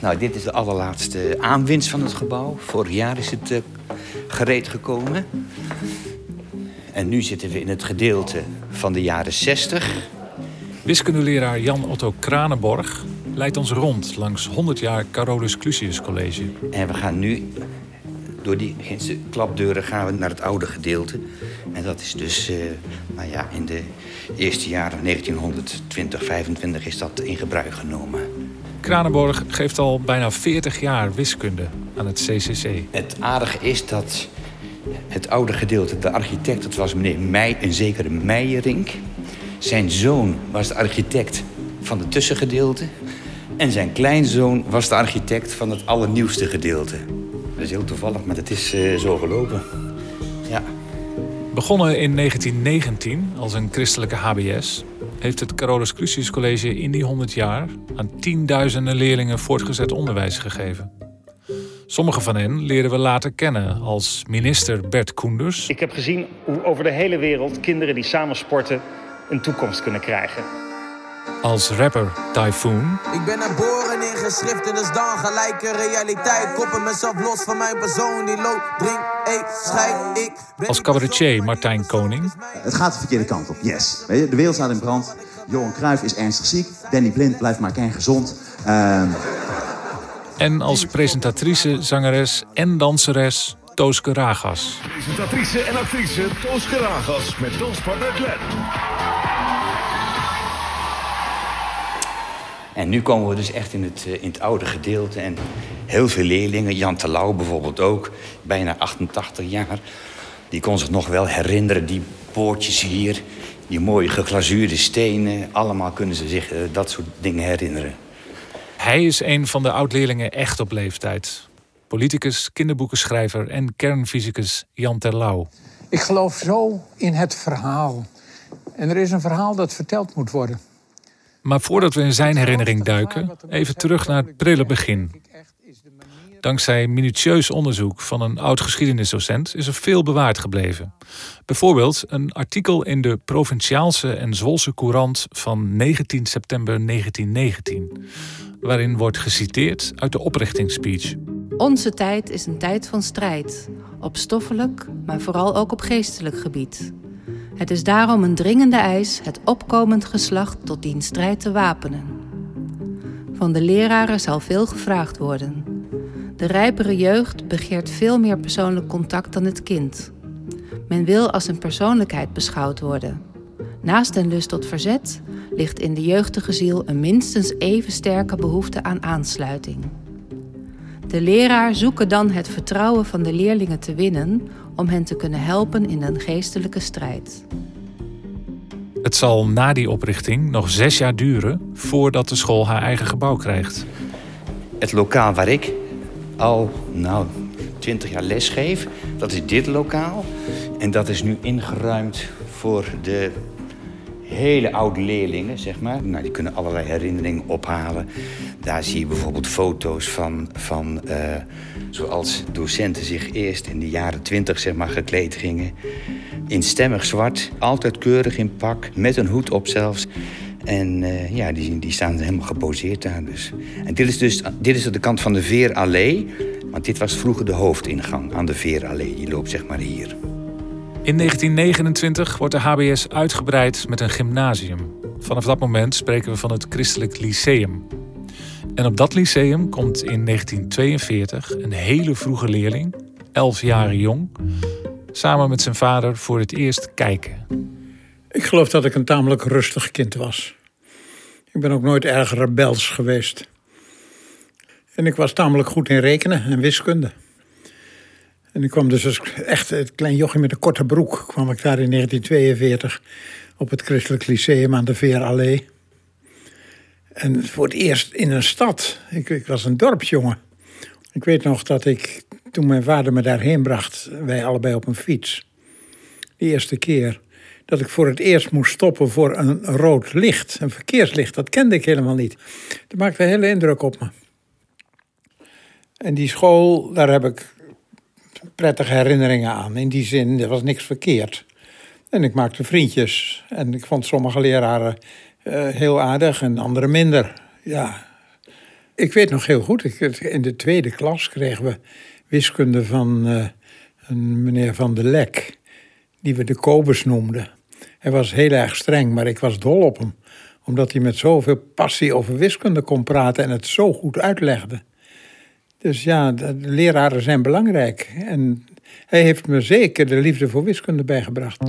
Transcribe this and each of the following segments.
Nou, dit is de allerlaatste aanwinst van het gebouw. Vorig jaar is het uh, gereed gekomen. En nu zitten we in het gedeelte van de jaren 60. Wiskundeleraar Jan Otto Kranenborg leidt ons rond langs 100 jaar Carolus Clusius College. En we gaan nu door die klapdeuren gaan we naar het oude gedeelte. En dat is dus, uh, nou ja, in de eerste jaren 1920, 25 is dat in gebruik genomen. Kranenborg geeft al bijna 40 jaar wiskunde aan het CCC. Het aardige is dat het oude gedeelte, de architect, dat was meneer Meij, een zekere Meijerink. Zijn zoon was de architect van het tussengedeelte. En zijn kleinzoon was de architect van het allernieuwste gedeelte. Dat is heel toevallig, maar het is uh, zo gelopen. Ja. Begonnen in 1919 als een christelijke HBS, heeft het Carolus Clusius College in die 100 jaar aan tienduizenden leerlingen voortgezet onderwijs gegeven. Sommige van hen leren we later kennen als minister Bert Koenders. Ik heb gezien hoe over de hele wereld kinderen die samen sporten een toekomst kunnen krijgen. Als rapper Typhoon. Ik ben geboren in geschriften, dus dan gelijke realiteit. Koppen mezelf los van mijn persoon die loopt, drink, eet, scheid. Ik Als cabaretier Martijn Koning. Het gaat de verkeerde kant op, yes. De wereld staat in brand. Johan Cruijff is ernstig ziek. Danny Blind blijft maar gezond. Uh... En als presentatrice, zangeres en danseres Tooske Ragas. Presentatrice en actrice Tooske Ragas met danspartner Glenn. En nu komen we dus echt in het, in het oude gedeelte. En heel veel leerlingen, Jan Terlouw bijvoorbeeld ook, bijna 88 jaar... die kon zich nog wel herinneren, die poortjes hier... die mooie geglazuurde stenen. Allemaal kunnen ze zich uh, dat soort dingen herinneren. Hij is een van de oud-leerlingen echt op leeftijd. Politicus, kinderboekenschrijver en kernfysicus Jan Terlouw. Ik geloof zo in het verhaal. En er is een verhaal dat verteld moet worden. Maar voordat we in zijn herinnering duiken, even terug naar het prille begin. Dankzij minutieus onderzoek van een oud geschiedenisdocent is er veel bewaard gebleven. Bijvoorbeeld een artikel in de Provinciaalse en Zwolse Courant van 19 september 1919, waarin wordt geciteerd uit de oprichtingsspeech. Onze tijd is een tijd van strijd, op stoffelijk, maar vooral ook op geestelijk gebied. Het is daarom een dringende eis het opkomend geslacht tot die strijd te wapenen. Van de leraren zal veel gevraagd worden. De rijpere jeugd begeert veel meer persoonlijk contact dan het kind. Men wil als een persoonlijkheid beschouwd worden. Naast een lust tot verzet ligt in de jeugdige ziel een minstens even sterke behoefte aan aansluiting. De leraar zoekt dan het vertrouwen van de leerlingen te winnen om hen te kunnen helpen in een geestelijke strijd. Het zal na die oprichting nog zes jaar duren voordat de school haar eigen gebouw krijgt. Het lokaal waar ik al nou, 20 jaar les geef, dat is dit lokaal. En dat is nu ingeruimd voor de hele oude leerlingen, zeg maar. Nou, die kunnen allerlei herinneringen ophalen. Daar zie je bijvoorbeeld foto's van, van uh, zoals docenten zich eerst in de jaren twintig zeg maar, gekleed gingen. In stemmig zwart, altijd keurig in pak, met een hoed op zelfs. En uh, ja, die, die staan helemaal geposeerd daar dus. En dit is dus dit is de kant van de Veerallee. Want dit was vroeger de hoofdingang aan de Veerallee. Die loopt zeg maar hier. In 1929 wordt de HBS uitgebreid met een gymnasium. Vanaf dat moment spreken we van het Christelijk Lyceum. En op dat lyceum komt in 1942 een hele vroege leerling, 11 jaar jong, samen met zijn vader voor het eerst kijken. Ik geloof dat ik een tamelijk rustig kind was. Ik ben ook nooit erg rebels geweest. En ik was tamelijk goed in rekenen en wiskunde. En ik kwam dus als echt het klein jochie met een korte broek... kwam ik daar in 1942 op het Christelijk Lyceum aan de Veerallee. En voor het eerst in een stad. Ik, ik was een dorpsjongen. Ik weet nog dat ik, toen mijn vader me daarheen bracht... wij allebei op een fiets. De eerste keer dat ik voor het eerst moest stoppen voor een rood licht. Een verkeerslicht, dat kende ik helemaal niet. Dat maakte een hele indruk op me. En die school, daar heb ik prettige herinneringen aan. In die zin, er was niks verkeerd. En ik maakte vriendjes. En ik vond sommige leraren uh, heel aardig en andere minder. Ja. Ik weet nog heel goed, ik, in de tweede klas kregen we wiskunde van uh, een meneer Van de Lek, die we de Kobus noemden. Hij was heel erg streng, maar ik was dol op hem. Omdat hij met zoveel passie over wiskunde kon praten en het zo goed uitlegde. Dus ja, de leraren zijn belangrijk. En hij heeft me zeker de liefde voor wiskunde bijgebracht.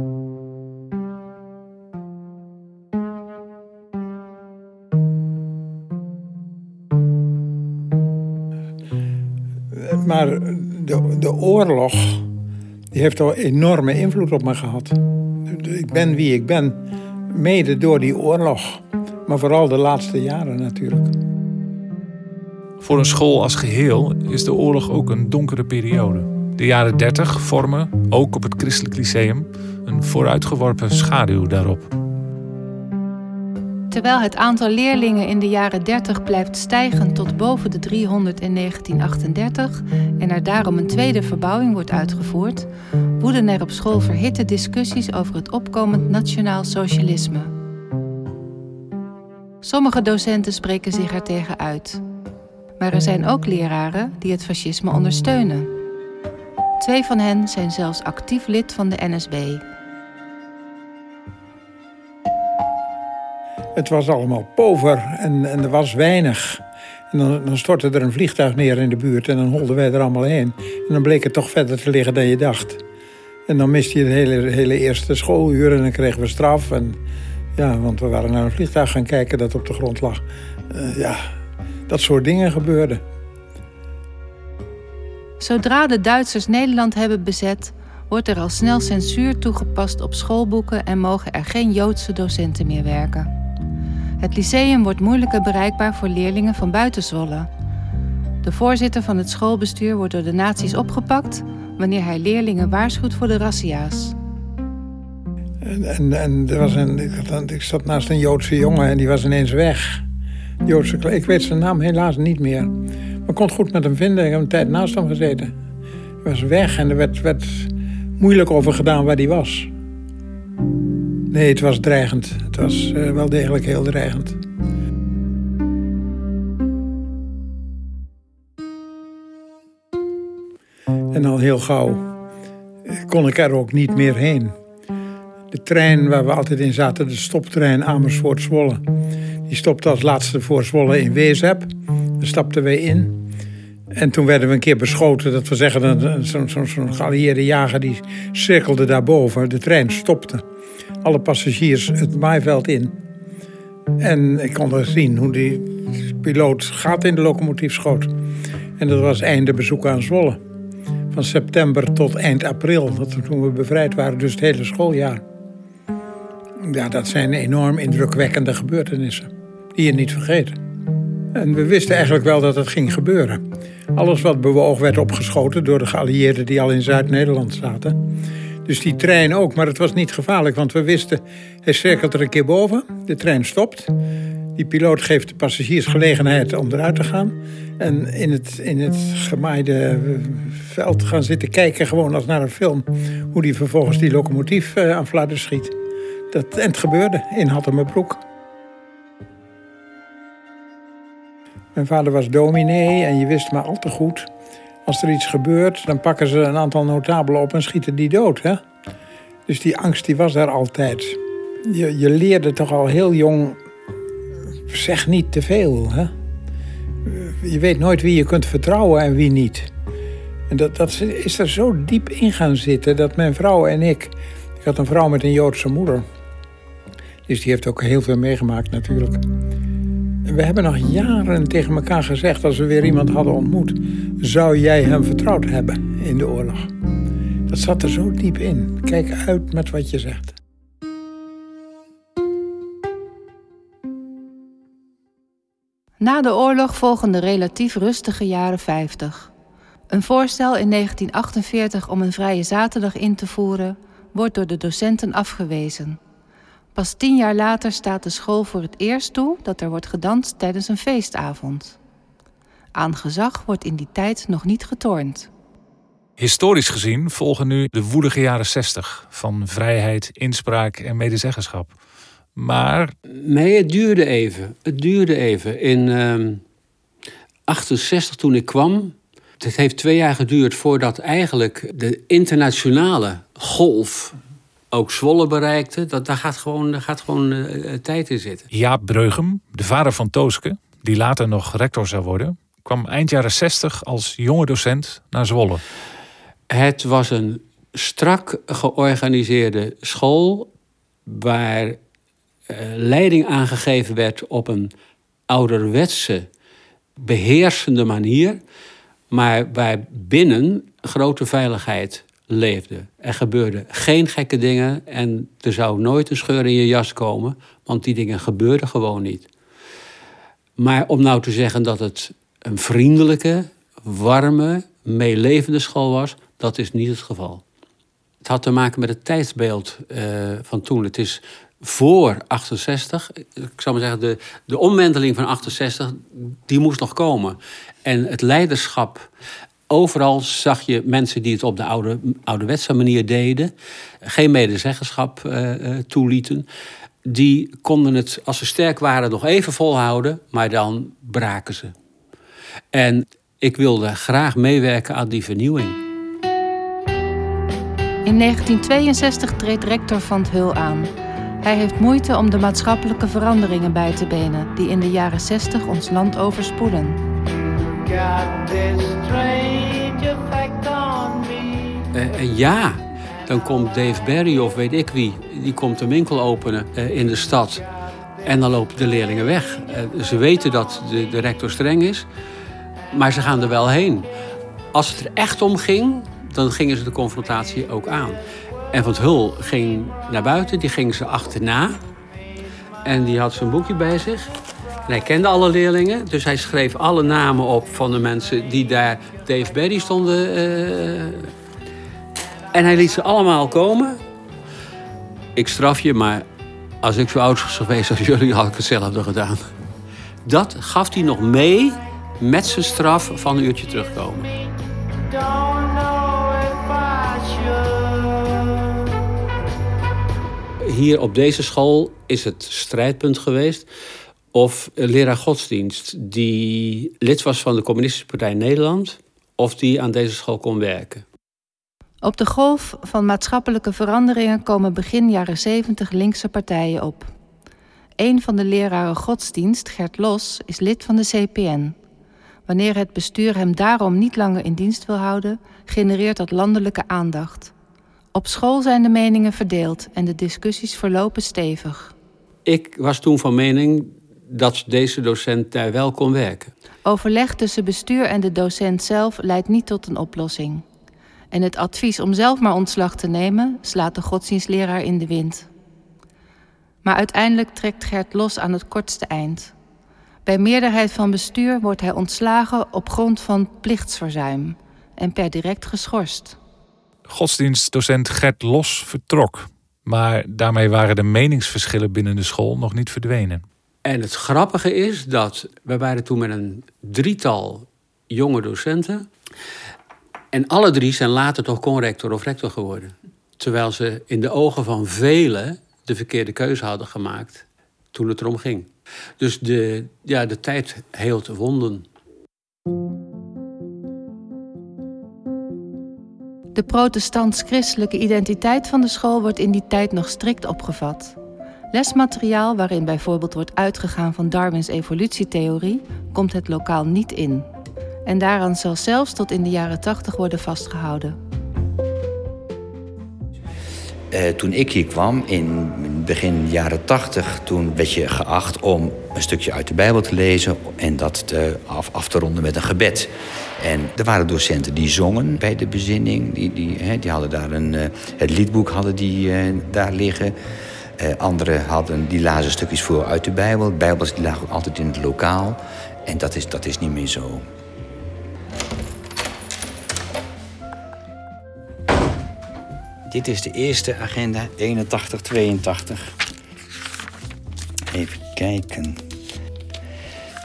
Maar de, de oorlog die heeft al enorme invloed op me gehad. Ik ben wie ik ben, mede door die oorlog. Maar vooral de laatste jaren natuurlijk. Voor een school als geheel is de oorlog ook een donkere periode. De jaren 30 vormen, ook op het Christelijk Lyceum, een vooruitgeworpen schaduw daarop. Terwijl het aantal leerlingen in de jaren 30 blijft stijgen tot boven de 300 in 1938 en er daarom een tweede verbouwing wordt uitgevoerd, woeden er op school verhitte discussies over het opkomend nationaal socialisme. Sommige docenten spreken zich er tegen uit. Maar er zijn ook leraren die het fascisme ondersteunen. Twee van hen zijn zelfs actief lid van de NSB. Het was allemaal pover en, en er was weinig. En dan, dan, stortte er een vliegtuig neer in de buurt en dan holden wij er allemaal heen. En dan bleek het toch verder te liggen dan je dacht. En dan miste je het hele, hele eerste schooluur en dan kregen we straf. En, ja, want we waren naar een vliegtuig gaan kijken dat op de grond lag. Uh, ja, dat soort dingen gebeurden. Zodra de Duitsers Nederland hebben bezet, wordt er al snel censuur toegepast op schoolboeken en mogen er geen Joodse docenten meer werken. Het lyceum wordt moeilijker bereikbaar voor leerlingen van buiten Zwolle. De voorzitter van het schoolbestuur wordt door de nazi's opgepakt wanneer hij leerlingen waarschuwt voor de razzia's. En, en, en er was een, ik zat naast een Joodse jongen en die was ineens weg. Joodse, ik weet zijn naam helaas niet meer. Maar ik kon het goed met hem vinden. Ik heb een tijd naast hem gezeten. Hij was weg en er werd, werd moeilijk over gedaan waar hij was. Nee, het was dreigend. Het was uh, wel degelijk heel dreigend. En al heel gauw kon ik er ook niet meer heen. De trein waar we altijd in zaten, de stoptrein Amersfoort-Zwolle... die stopte als laatste voor Zwolle in Weesheb. Daar stapten wij in. En toen werden we een keer beschoten. Dat we zeggen, zo'n zo, zo geallieerde jager die cirkelde daarboven. De trein stopte alle passagiers het maaiveld in. En ik kon er zien hoe die piloot gaat in de locomotief schoot. En dat was einde bezoek aan Zwolle. Van september tot eind april, dat toen we bevrijd waren, dus het hele schooljaar. Ja, dat zijn enorm indrukwekkende gebeurtenissen, die je niet vergeet. En we wisten eigenlijk wel dat het ging gebeuren. Alles wat bewoog werd opgeschoten door de geallieerden die al in Zuid-Nederland zaten. Dus die trein ook, maar het was niet gevaarlijk, want we wisten, hij cirkelt er een keer boven, de trein stopt. Die piloot geeft de passagiers gelegenheid om eruit te gaan. En in het, in het gemaaide veld gaan zitten kijken, gewoon als naar een film, hoe die vervolgens die locomotief eh, aan fladder schiet. Dat, en het gebeurde in Hattemerbroek. Mijn vader was dominee en je wist maar al te goed als er iets gebeurt, dan pakken ze een aantal notabelen op en schieten die dood. Hè? Dus die angst die was daar altijd. Je, je leerde toch al heel jong, zeg niet te veel. Hè? Je weet nooit wie je kunt vertrouwen en wie niet. En dat, dat is er zo diep in gaan zitten dat mijn vrouw en ik... Ik had een vrouw met een Joodse moeder. Dus die heeft ook heel veel meegemaakt natuurlijk. We hebben nog jaren tegen elkaar gezegd als we weer iemand hadden ontmoet. Zou jij hem vertrouwd hebben in de oorlog? Dat zat er zo diep in. Kijk uit met wat je zegt. Na de oorlog volgen de relatief rustige jaren 50. Een voorstel in 1948 om een vrije zaterdag in te voeren wordt door de docenten afgewezen. Pas tien jaar later staat de school voor het eerst toe dat er wordt gedanst tijdens een feestavond. Aan gezag wordt in die tijd nog niet getornd. Historisch gezien volgen nu de woelige jaren 60 van vrijheid, inspraak en medezeggenschap. Maar. Nee, het duurde even. Het duurde even. In, uh, 68 toen ik kwam. Het heeft twee jaar geduurd voordat eigenlijk de internationale golf ook Zwolle bereikte. Dat, daar gaat gewoon, daar gaat gewoon uh, tijd in zitten. Jaap Breugem, de vader van Tooske, die later nog rector zou worden, kwam eind jaren 60 als jonge docent naar Zwolle. Het was een strak georganiseerde school waar uh, leiding aangegeven werd op een ouderwetse, beheersende manier, maar waar binnen grote veiligheid leefde. Er gebeurden geen gekke dingen en er zou nooit een scheur in je jas komen, want die dingen gebeurden gewoon niet. Maar om nou te zeggen dat het een vriendelijke, warme, meelevende school was, dat is niet het geval. Het had te maken met het tijdsbeeld uh, van toen. Het is voor 68, ik zou maar zeggen, de, de omwenteling van 68, die moest nog komen. En het leiderschap, overal zag je mensen die het op de oude, ouderwetse manier deden, geen medezeggenschap uh, toelieten. Die konden het, als ze sterk waren, nog even volhouden, maar dan braken ze. En ik wilde graag meewerken aan die vernieuwing. In 1962 treedt rector van het Hul aan. Hij heeft moeite om de maatschappelijke veranderingen bij te benen die in de jaren 60 ons land overspoelen. Uh, ja, dan komt Dave Barry of weet ik wie, die komt een winkel openen uh, in de stad. En dan lopen de leerlingen weg. Ze weten dat de, de rector streng is, maar ze gaan er wel heen. Als het er echt om ging, dan gingen ze de confrontatie ook aan. En Van het Hul ging naar buiten, die ging ze achterna. En die had zijn boekje bij zich. Hij kende alle leerlingen, dus hij schreef alle namen op van de mensen die daar Dave Berry stonden. Uh... En hij liet ze allemaal komen. Ik straf je, maar als ik zo oud was geweest als jullie, had ik hetzelfde gedaan. Dat gaf hij nog mee met zijn straf van een uurtje terugkomen. Hier op deze school is het strijdpunt geweest of een leraar godsdienst die lid was van de Communistische Partij Nederland, of die aan deze school kon werken. Op de golf van maatschappelijke veranderingen komen begin jaren 70 linkse partijen op. Een van de leraren godsdienst, Gert Los, is lid van de CPN. Wanneer het bestuur hem daarom niet langer in dienst wil houden, genereert dat landelijke aandacht. Op school zijn de meningen verdeeld en de discussies verlopen stevig. Ik was toen van mening dat deze docent daar wel kon werken. Overleg tussen bestuur en de docent zelf leidt niet tot een oplossing. En het advies om zelf maar ontslag te nemen slaat de godsdienstleraar in de wind. Maar uiteindelijk trekt Gert los aan het kortste eind. Bij meerderheid van bestuur wordt hij ontslagen op grond van plichtsverzuim en per direct geschorst. Godsdienstdocent Gert Los vertrok, maar daarmee waren de meningsverschillen binnen de school nog niet verdwenen. En het grappige is dat we waren toen met een drietal jonge docenten. En alle drie zijn later toch conrector of rector geworden. Terwijl ze in de ogen van velen de verkeerde keuze hadden gemaakt toen het erom ging. Dus de, ja, de tijd heelt wonden. De protestants-christelijke identiteit van de school wordt in die tijd nog strikt opgevat. Lesmateriaal waarin bijvoorbeeld wordt uitgegaan van Darwins evolutietheorie komt het lokaal niet in. En daaraan zal zelfs tot in de jaren 80 worden vastgehouden. Uh, toen ik hier kwam, in begin jaren 80, toen werd je geacht om een stukje uit de Bijbel te lezen en dat te af, te ronden met een gebed. En er waren docenten die zongen bij de bezinning, die, die, hè, die hadden daar een, uh, het liedboek hadden die, uh, daar liggen. Uh, anderen hadden, die lazen stukjes voor uit de Bijbel. De Bijbels die lagen ook altijd in het lokaal. En dat is, dat is niet meer zo. Dit is de eerste agenda, 8182. Even kijken.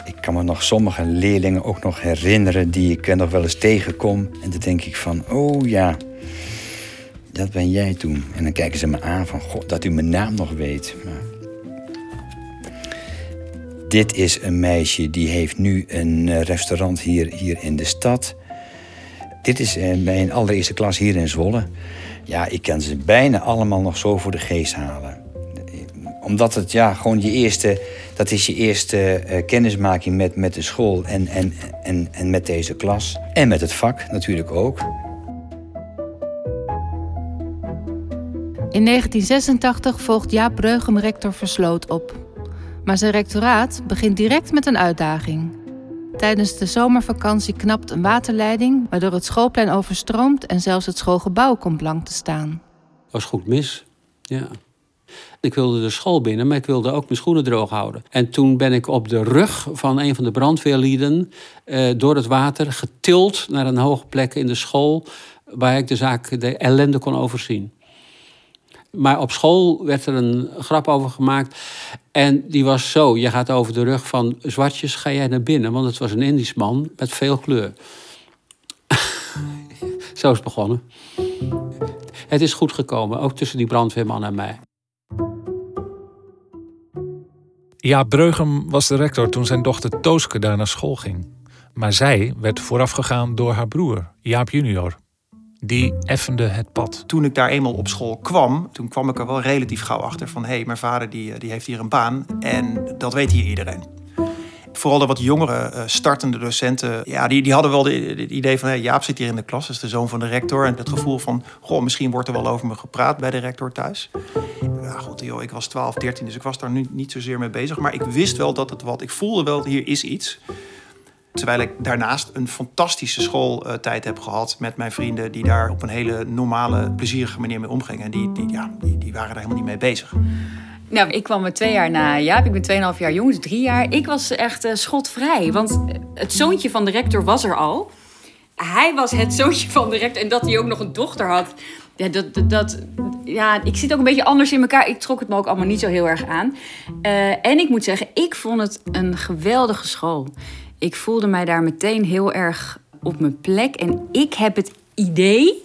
Ik kan me nog sommige leerlingen ook nog herinneren die ik nog wel eens tegenkom. En dan denk ik van, oh ja, dat ben jij toen. En dan kijken ze me aan van, god, dat u mijn naam nog weet. Dit is een meisje die heeft nu een eh, restaurant hier, hier in de stad. Dit is eh, mijn allereerste klas hier in Zwolle. Ja, ik kan ze bijna allemaal nog zo voor de geest halen. Omdat het ja, gewoon je eerste, dat is je eerste eh, kennismaking met, met de school en, en, en, en met deze klas. En met het vak natuurlijk ook. In 1986 volgt Jaap Breugem rector Versloot op. Maar zijn rectoraat begint direct met een uitdaging. Tijdens de zomervakantie knapt een waterleiding, waardoor het schoolplein overstroomt en zelfs het schoolgebouw komt blank te staan. was goed mis. Ja. Ik wilde de school binnen, maar ik wilde ook mijn schoenen droog houden. En toen ben ik op de rug van een van de brandweerlieden eh, door het water getild naar een hoge plek in de school, waar ik de zaak, de ellende kon overzien. Maar op school werd er een grap over gemaakt. En die was zo: je gaat over de rug van zwartjes, ga jij naar binnen. Want het was een Indisch man met veel kleur. zo is het begonnen. Het is goed gekomen, ook tussen die brandweerman en mij. Jaap Breugem was de rector toen zijn dochter Tooske daar naar school ging. Maar zij werd voorafgegaan door haar broer, Jaap junior. Die effende het pad. Toen ik daar eenmaal op school kwam, toen kwam ik er wel relatief gauw achter van... hé, hey, mijn vader die, eh, die heeft hier een baan en dat weet hier iedereen. Vooral de wat jongere eh, startende docenten, ja, die, die hadden wel het idee van... Hey, Jaap zit hier in de klas, is de zoon van de rector. En het gevoel van, goh, misschien wordt er wel over me gepraat bij de rector thuis. Ja, god, joh, ik was 12, 13, dus ik was daar nu niet zozeer mee bezig. Maar ik wist wel dat het wat, ik voelde wel, hier is iets... Terwijl ik daarnaast een fantastische schooltijd heb gehad met mijn vrienden, die daar op een hele normale, plezierige manier mee omgingen. En die, die, ja, die, die waren daar helemaal niet mee bezig. Nou, ik kwam er twee jaar na Jaap. Ik ben 2,5 jaar jong, dus drie jaar. Ik was echt uh, schotvrij. Want het zoontje van de rector was er al. Hij was het zoontje van de rector. En dat hij ook nog een dochter had. Ja, dat, dat, ja, ik zit ook een beetje anders in elkaar. Ik trok het me ook allemaal niet zo heel erg aan. Uh, en ik moet zeggen, ik vond het een geweldige school. Ik voelde mij daar meteen heel erg op mijn plek. En ik heb het idee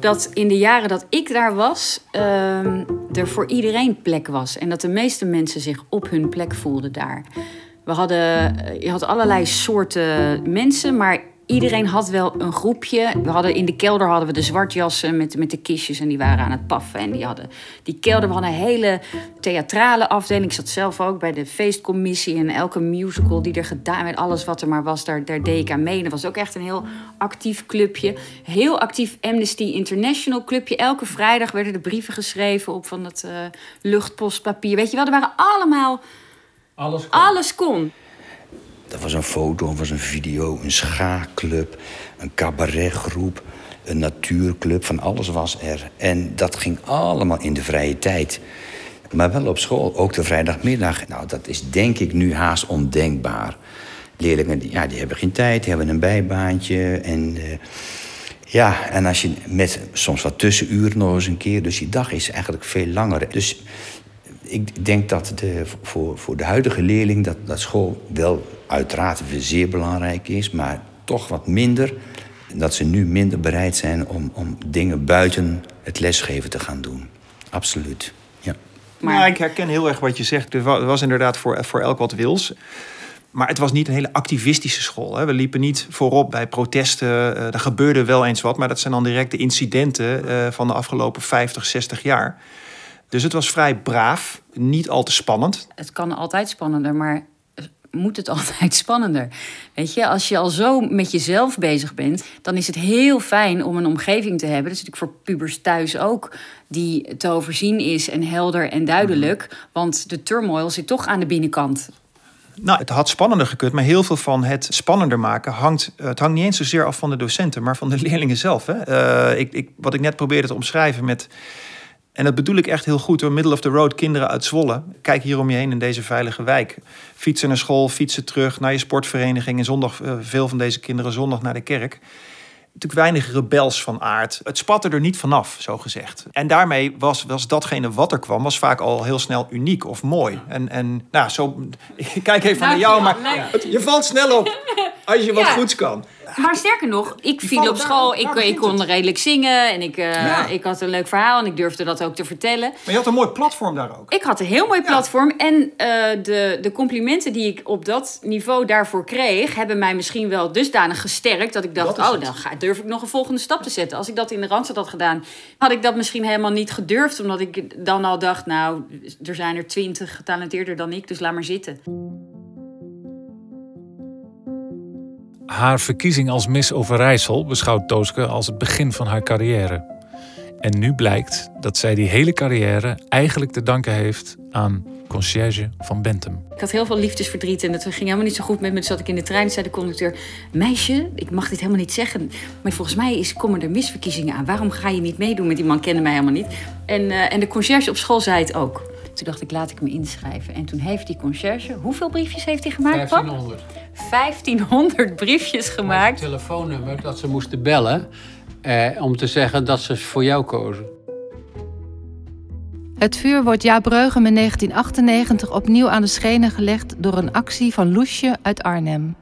dat in de jaren dat ik daar was, uh, er voor iedereen plek was. En dat de meeste mensen zich op hun plek voelden daar. We hadden, je had allerlei soorten mensen, maar iedereen had wel een groepje. We hadden, in de kelder hadden we de zwartjassen met, met de kistjes en die waren aan het paffen. En die hadden die kelder, we hadden een hele theatrale afdeling. Ik zat zelf ook bij de feestcommissie en elke musical die er gedaan werd, alles wat er maar was, daar, daar deed ik aan mee. Dat was ook echt een heel actief clubje. Heel actief Amnesty International clubje. Elke vrijdag werden er brieven geschreven op van dat uh, luchtpostpapier. Weet je wel, er waren allemaal... Alles kon. Alles kon. Dat was een foto, was een video, een schaakclub, een cabaretgroep, een natuurclub, van alles was er. En dat ging allemaal in de vrije tijd. Maar wel op school, ook de vrijdagmiddag. Nou, dat is denk ik nu haast ondenkbaar. Leerlingen ja, die hebben geen tijd, die hebben een bijbaantje. En, uh, ja, en als je met soms wat tussenuren nog eens een keer... dus die dag is eigenlijk veel langer. Dus ik denk dat de, voor, voor de huidige leerling dat, dat school wel uiteraard zeer belangrijk is, maar toch wat minder. Dat ze nu minder bereid zijn om, om dingen buiten het lesgeven te gaan doen. Absoluut. Ja. Maar ja, ik herken heel erg wat je zegt. Er was inderdaad voor, voor elk wat wils. Maar het was niet een hele activistische school. Hè. We liepen niet voorop bij protesten. Uh, er gebeurde wel eens wat, maar dat zijn dan direct de incidenten uh, van de afgelopen 50, 60 jaar. Dus het was vrij braaf, niet al te spannend. Het kan altijd spannender, maar moet het altijd spannender. Weet je, als je al zo met jezelf bezig bent, dan is het heel fijn om een omgeving te hebben. Dat is natuurlijk voor pubers thuis ook, die te overzien is en helder en duidelijk. Want de turmoil zit toch aan de binnenkant. Nou, het had spannender gekund, maar heel veel van het spannender maken hangt. Het hangt niet eens zozeer af van de docenten, maar van de leerlingen zelf. Hè? Uh, ik, ik, wat ik net probeerde te omschrijven met en dat bedoel ik echt heel goed door middle of the road kinderen uit Zwolle. Kijk hier om je heen in deze veilige wijk. Fietsen naar school, fietsen terug naar je sportvereniging. En zondag, uh, veel van deze kinderen zondag naar de kerk. Natuurlijk weinig rebels van aard. Het spatte er niet vanaf, zo gezegd. En daarmee was, was datgene wat er kwam, was vaak al heel snel uniek of mooi. En, en nou, zo, ik kijk even naar jou, maar het, je valt snel op als je wat goeds kan. Maar sterker nog, ik viel op school. daar Ik, ik kon het. redelijk zingen en ik, eh, Ja. ik had een leuk verhaal en ik durfde dat ook te vertellen. Maar je had een mooi platform daar ook. Ik had een heel mooi platform. En eh, de, de complimenten die ik op dat niveau daarvoor kreeg, hebben mij misschien wel dusdanig gesterkt dat ik dacht: Dat oh, dan ga, durf ik nog een volgende stap te zetten. Als ik dat in de Randstad had gedaan, had ik dat misschien helemaal niet gedurfd. Omdat ik dan al dacht: nou, er zijn er twintig getalenteerder dan ik, dus laat maar zitten. Haar verkiezing als Miss Overijssel beschouwt Tooske als het begin van haar carrière. En nu blijkt dat zij die hele carrière eigenlijk te danken heeft aan conciërge van Bentham. Ik had heel veel liefdesverdriet en het ging helemaal niet zo goed met me. Dus zat ik in de trein zei de conducteur... Meisje, ik mag dit helemaal niet zeggen... maar volgens mij is, komen er misverkiezingen aan. Waarom ga je niet meedoen? Met die man kende mij helemaal niet. En, eh, en de conciërge op school zei het ook. Toen dacht ik, laat ik me inschrijven. En toen heeft die conciërge... Hoeveel briefjes heeft hij gemaakt, pap? 1500. 1500 briefjes gemaakt. Het telefoonnummer dat ze moesten bellen eh, om te zeggen dat ze voor jou kozen. Het vuur wordt Jaap Breugem in 1998 opnieuw aan de schenen gelegd door een actie van Loesje uit Arnhem.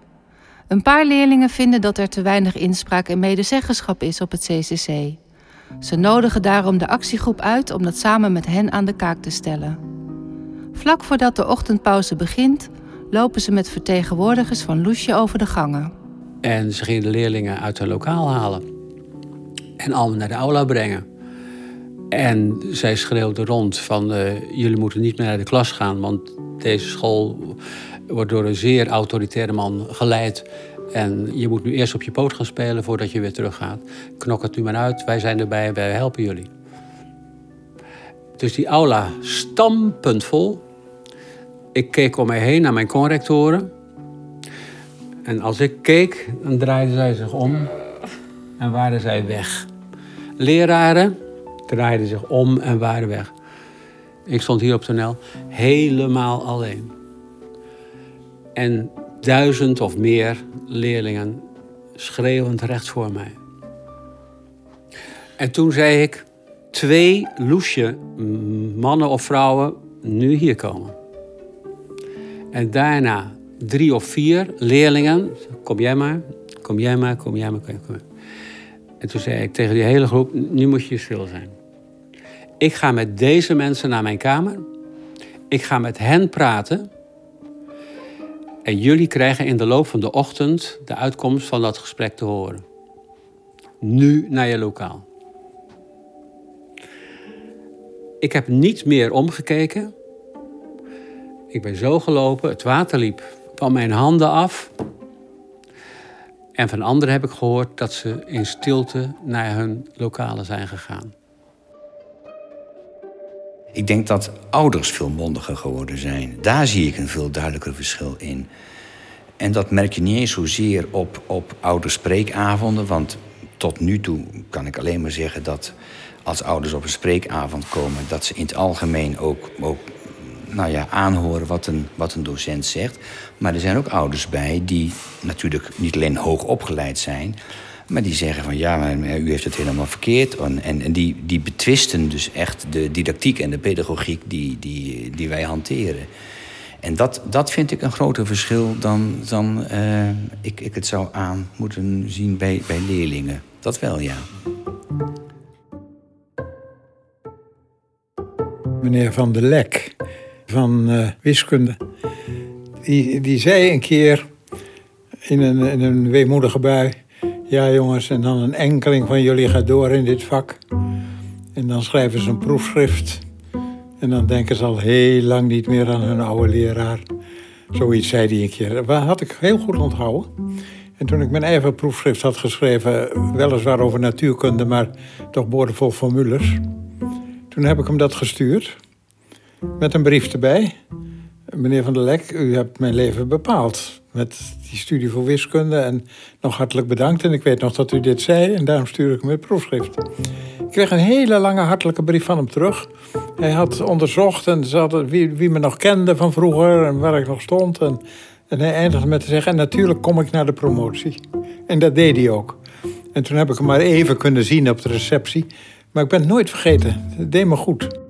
Een paar leerlingen vinden dat er te weinig inspraak en medezeggenschap is op het CCC. Ze nodigen daarom de actiegroep uit om dat samen met hen aan de kaak te stellen. Vlak voordat de ochtendpauze begint, lopen ze met vertegenwoordigers van Loesje over de gangen. En ze gingen de leerlingen uit hun lokaal halen. En allemaal naar de aula brengen. En zij schreeuwden rond van... eh, jullie moeten niet meer naar de klas gaan... want deze school wordt door een zeer autoritaire man geleid... en je moet nu eerst op je poot gaan spelen voordat je weer teruggaat. Knok het nu maar uit, wij zijn erbij, wij helpen jullie. Dus die aula stampend vol. Ik keek om mij heen naar mijn conrectoren... En als ik keek, dan draaiden zij zich om en waren zij weg. Leraren draaiden zich om en waren weg. Ik stond hier op toneel helemaal alleen. En duizend of meer leerlingen schreeuwend recht voor mij. En toen zei ik, twee loesje mannen of vrouwen nu hier komen. En daarna drie of vier leerlingen. Kom jij maar, kom jij maar, kom jij maar, kom jij maar. En toen zei ik tegen die hele groep, nu moet je stil zijn. Ik ga met deze mensen naar mijn kamer. Ik ga met hen praten. En jullie krijgen in de loop van de ochtend de uitkomst van dat gesprek te horen. Nu naar je lokaal. Ik heb niet meer omgekeken. Ik ben zo gelopen, het water liep van mijn handen af. En van anderen heb ik gehoord dat ze in stilte naar hun lokalen zijn gegaan. Ik denk dat ouders veel mondiger geworden zijn. Daar zie ik een veel duidelijker verschil in. En dat merk je niet eens zozeer op, op ouderspreekavonden. Want tot nu toe kan ik alleen maar zeggen dat als ouders op een spreekavond komen, dat ze in het algemeen ook, ook nou ja, aanhoren wat een, wat een docent zegt. Maar er zijn ook ouders bij die natuurlijk niet alleen hoog opgeleid zijn, maar die zeggen van ja, maar u heeft het helemaal verkeerd. En, en, die, die betwisten dus echt de didactiek en de pedagogiek die, die, die wij hanteren. En dat, dat vind ik een groter verschil dan, dan eh, ik, ik het zou aan moeten zien bij, bij leerlingen. Dat wel, ja. Meneer Van der Lek van eh, wiskunde. Die, die zei een keer in een, in een weemoedige bui... Ja jongens, en dan een enkeling van jullie gaat door in dit vak. En dan schrijven ze een proefschrift. En dan denken ze al heel lang niet meer aan hun oude leraar. Zoiets zei hij een keer. Dat had ik heel goed onthouden. En toen ik mijn eigen proefschrift had geschreven... weliswaar over natuurkunde, maar toch boordevol formules... toen heb ik hem dat gestuurd. Met een brief erbij. Meneer Van der Lek, u hebt mijn leven bepaald. Met die studie voor wiskunde. En nog hartelijk bedankt. En ik weet nog dat u dit zei. En daarom stuur ik hem het proefschrift. Ik kreeg een hele lange hartelijke brief van hem terug. Hij had onderzocht en ze wie, wie me nog kende van vroeger. En waar ik nog stond. En, en hij eindigde met te zeggen... En natuurlijk kom ik naar de promotie. En dat deed hij ook. En toen heb ik hem maar even kunnen zien op de receptie. Maar ik ben het nooit vergeten. Het deed me goed.